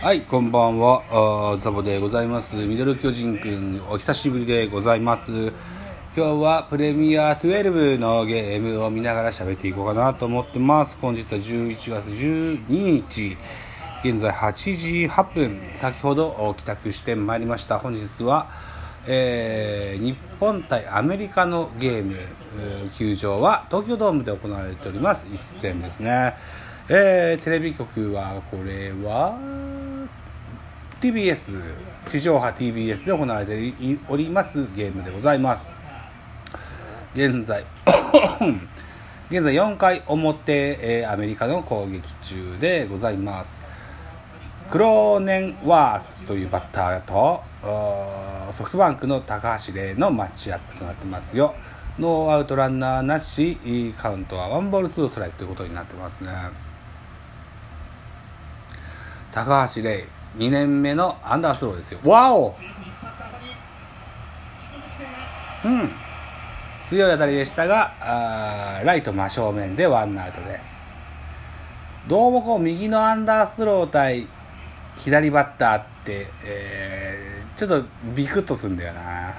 はい、こんばんは。ザボでございます。ミドル巨人くん、お久しぶりでございます。今日はプレミア12のゲームを見ながら喋っていこうかなと思ってます。本日は11月12日、現在8時8分、先ほど帰宅してまいりました。本日は、えー日本対アメリカのゲーム、球場は東京ドームで行われております一戦ですね。えーテレビ局はこれは？TBS 地上波 TBS で行われておりますゲームでございます。現在 現在4回表、えーアメリカの攻撃中でございます。クローネンワースというバッターとソフトバンクの高橋礼のマッチアップとなってますよ。ノーアウトランナーなしカウントはワンボールツーストライクということになってますね。高橋礼2年目のアンダースローですよ。わお。うん。強い当たりでしたがあーライト真正面でワンアウトです。どうもこう右のアンダースロー対左バッターって、えーちょっとビクッとすんだよな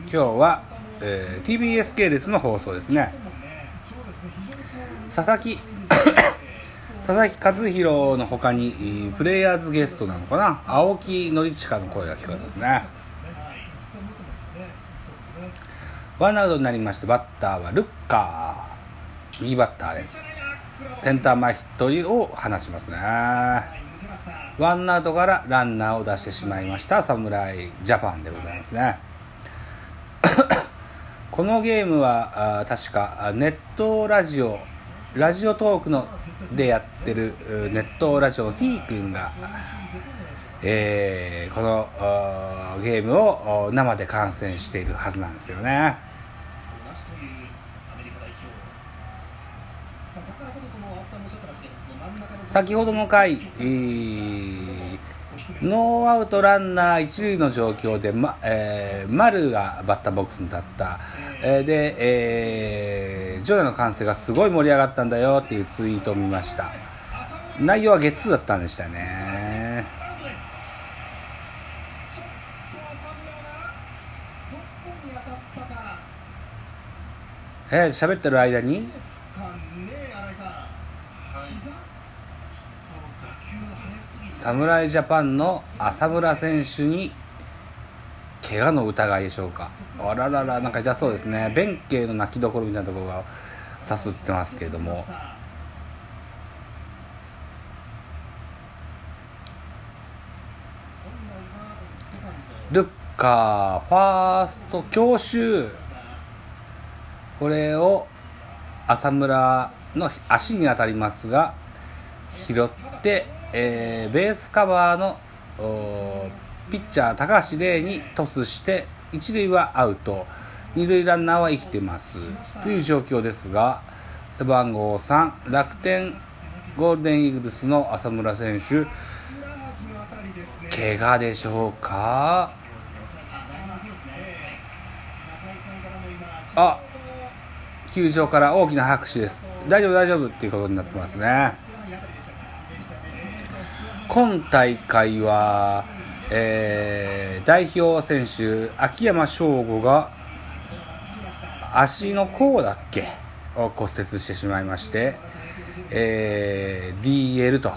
今日は、えー TBS 系列の放送ですね。佐々木 佐々木和弘の他にプレイヤーズゲストなのかな？青木宣親の声が聞こえますね。ワンアウトになりましてバッターはルッカー。右バッターです。センター前ヒットを放ちますね。ワンアウトからランナーを出してしまいました侍ジャパンでございますね。このゲームは確かネットラジオラジオトークのでやってるネットラジオの T 君が、えーこのーゲームを生で観戦しているはずなんですよね。先ほどの回、えーノーアウトランナー一塁の状況で、まえー丸がバッターボックスに立った、えーで、えー、場内の歓声がすごい盛り上がったんだよっていうツイートを見ました。内容はゲッツーだったんでしたね。えー喋ってる間に？侍ジャパンの浅村選手に怪我の疑いでしょうか。あらららなんか痛そうですね。弁慶の泣きどころみたいなところがさすってますけれども。ルッカーファースト強襲。これを浅村の足に当たりますが拾って、えーベースカバーのーピッチャー高橋礼にトスして一塁はアウト。二塁ランナーは生きてます。という状況ですが背番号3楽天ゴールデンイーグルスの浅村選手怪我でしょうか？あ球場から大きな拍手です。大丈夫大丈夫っていうことになってますね。今大会は、えー代表選手秋山翔吾が足の甲だっけ？を骨折してしまいまして、えー DL と、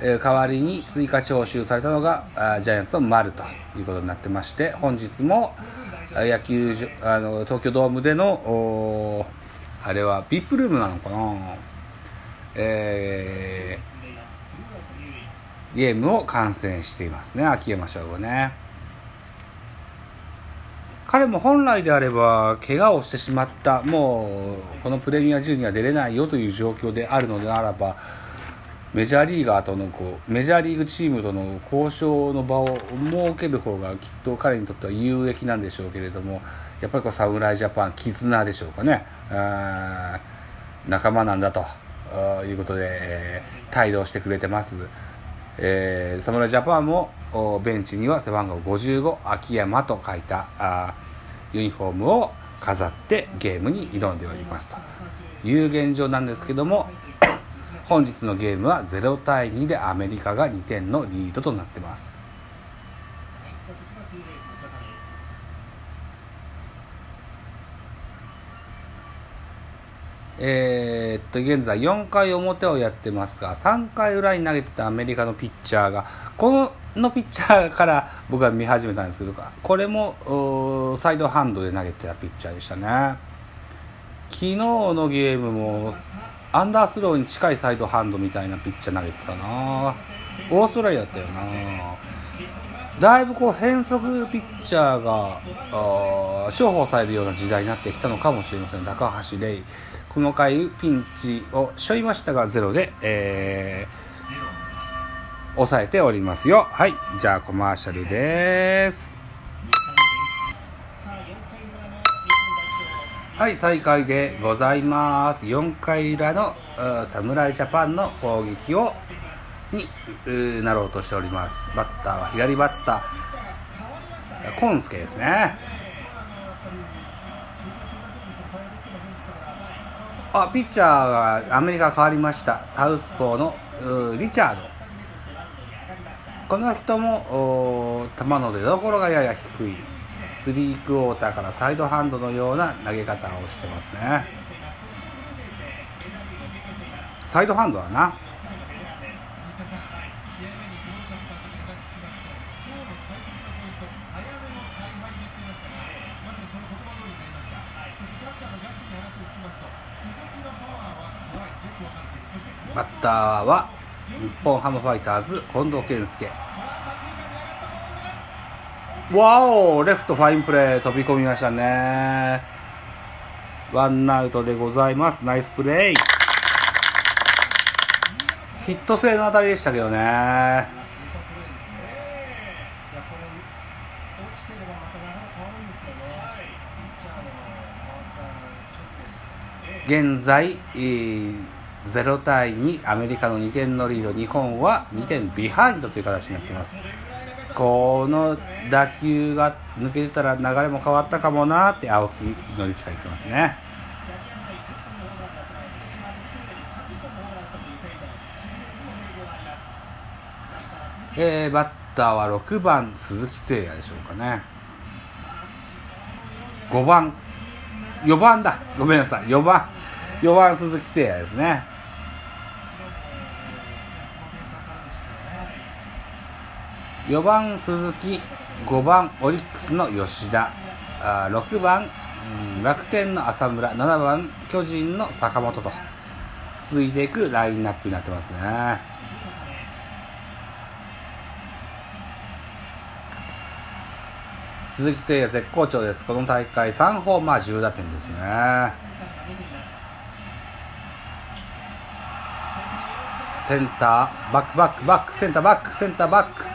えー代わりに追加徴収されたのがあジャイアンツの丸ということになってまして本日も野球あの東京ドームでのおあれは VIP ルームなのかな？えーゲームを観戦していますね秋山翔吾ね。彼も本来であれば怪我をしてしまったもうこのプレミア10には出れないよという状況であるのであらばメジャーリーガーとのこうメジャーリーグチームとの交渉の場を設ける方がきっと彼にとっては有益なんでしょうけれどもやっぱりこう侍ジャパン絆でしょうかね。仲間なんだということで、えー帯同してくれてます、えー侍ジャパンもベンチには背番号55秋山と書いたあユニフォームを飾ってゲームに挑んでおりますと。いう現状なんですけども 本日のゲームは0対2でアメリカが2点のリードとなっています。えー、っと現在4回表をやってますが3回裏に投げてたアメリカのピッチャーがこのピッチャーから僕は見始めたんですけどこれもサイドハンドで投げてたピッチャーでしたね。昨日のゲームもアンダースローに近いサイドハンドみたいなピッチャー投げてたな。オーストラリアだったよな。だいぶこう変則ピッチャーが重宝されるような時代になってきたのかもしれません。高橋礼この回ピンチをしょいましたがゼロで、えー、抑えておりますよ。はいじゃあコマーシャルです。はい再開でございます。4回裏の侍ジャパンの攻撃をになろうとしております。バッターは左バッターコンスケですね。あピッチャーがアメリカ変わりました。サウスポーのリチャード。この人も球の出どころがやや低い。スリークォーターからサイドハンドのような投げ方をしてますね。サイドハンドだなバッターは日本ハムファイターズ近藤健介。わおレフトファインプレー飛び込みましたね。ワンアウトでございます。ナイスプレーヒット性の当たりでしたけどね。現在、えー0対2アメリカの2点のリード。日本は2点ビハインドという形になっています。この打球が抜けてたら流れも変わったかもなって青木のりちが言ってますね。えー、バッターは6番鈴木誠也でしょうかね。5番4番だ。ごめんなさい。4番4番鈴木誠也ですね。4番鈴木。5番オリックスの吉田。あ6番、楽天の浅村。7番巨人の坂本と。続いていくラインナップになってますね。鈴木誠也絶好調です。この大会3ホーマー10打点ですね。センターバックバックバックセンターバックセンターバック。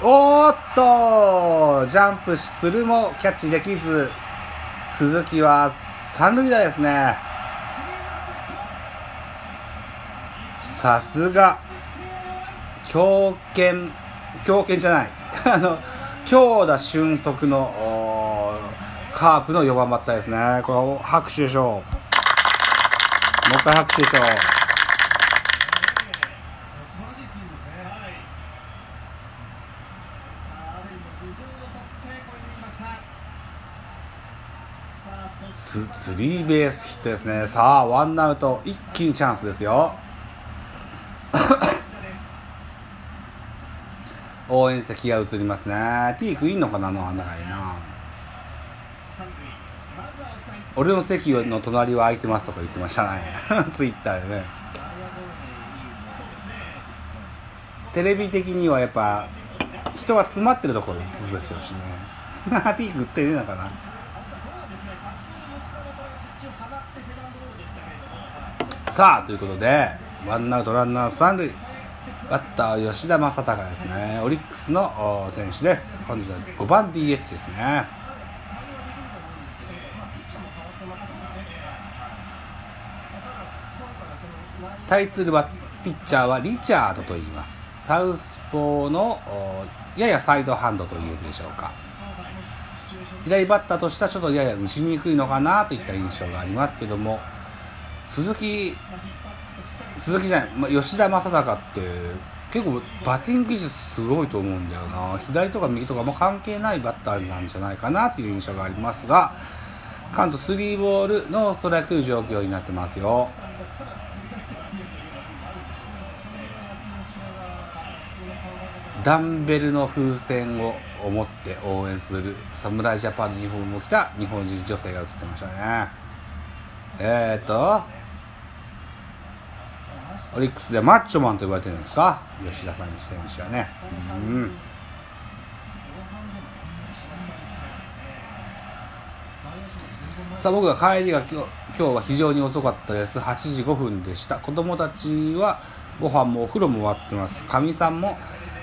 おーっとジャンプするもキャッチできず鈴木は三塁打ですね。さすが強肩強肩じゃない。あの強打俊足のカープの4番バッターですね。これ拍手でしょう。もう一回拍手でしょう。ススリーベースヒットですね。さあワンアウト一気にチャンスですよ。応援席が映りますね。ティークいんのかなあの穴がいいな。俺の席の隣は空いてますとか言ってましたね。ツイッターでね。テレビ的にはやっぱ人が詰まってるところに映すでしょうしね。ティーク映ってねえのかなさあということでワンアウトランナー三塁。バッター吉田正尚ですね。オリックスの選手です。本日は5番 DH ですね。対するはピッチャーはリチャードと言います。サウスポーのややサイドハンドと言えるでしょうか。左バッターとしてはちょっとやや打ちにくいのかなといった印象がありますけども。鈴木鈴木じゃない、まあ、吉田正尚って結構バッティング技術すごいと思うんだよな。左とか右とかも関係ないバッターなんじゃないかなっていう印象がありますがカント3ボールのストライク状況になってますよ。ダンベルの風船を思って応援する侍ジャパンのユニフォームを着た日本人女性が映ってましたね。えー、っとオリックスでマッチョマンと呼ばれてるんですか？吉田さん選手はね。うん。さあ僕は帰りが今日今日は非常に遅かったです。8時5分でした。子供たちはご飯もお風呂も終わってます。かみさんも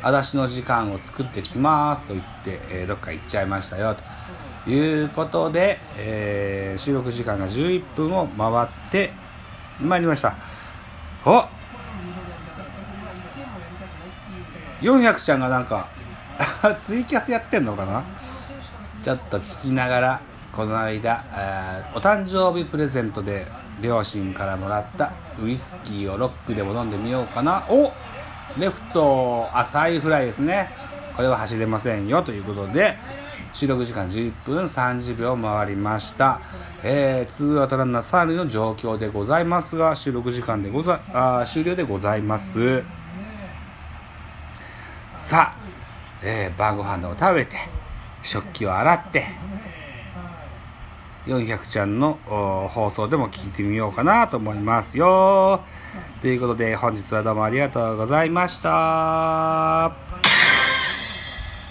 私の時間を作ってきます。と言って、えー、どっか行っちゃいましたよ。ということで、えー、収録時間が11分を回ってまいりました。お。400ちゃんがなんかツイキャスやってんのかな？ちょっと聞きながらこの間お誕生日プレゼントで両親からもらったウイスキーをロックでも飲んでみようかな。お。レフト浅いフライですね。これは走れませんよ。ということで収録時間11分30秒回りました。えー、ツーアウトランナー3塁の状況でございますが、収録時間でござ、あ終了でございます。さあ、えー、晩ご飯を食べて、食器を洗って、400ちゃんの放送でも聞いてみようかなと思いますよ。ということで本日はどうもありがとうございました。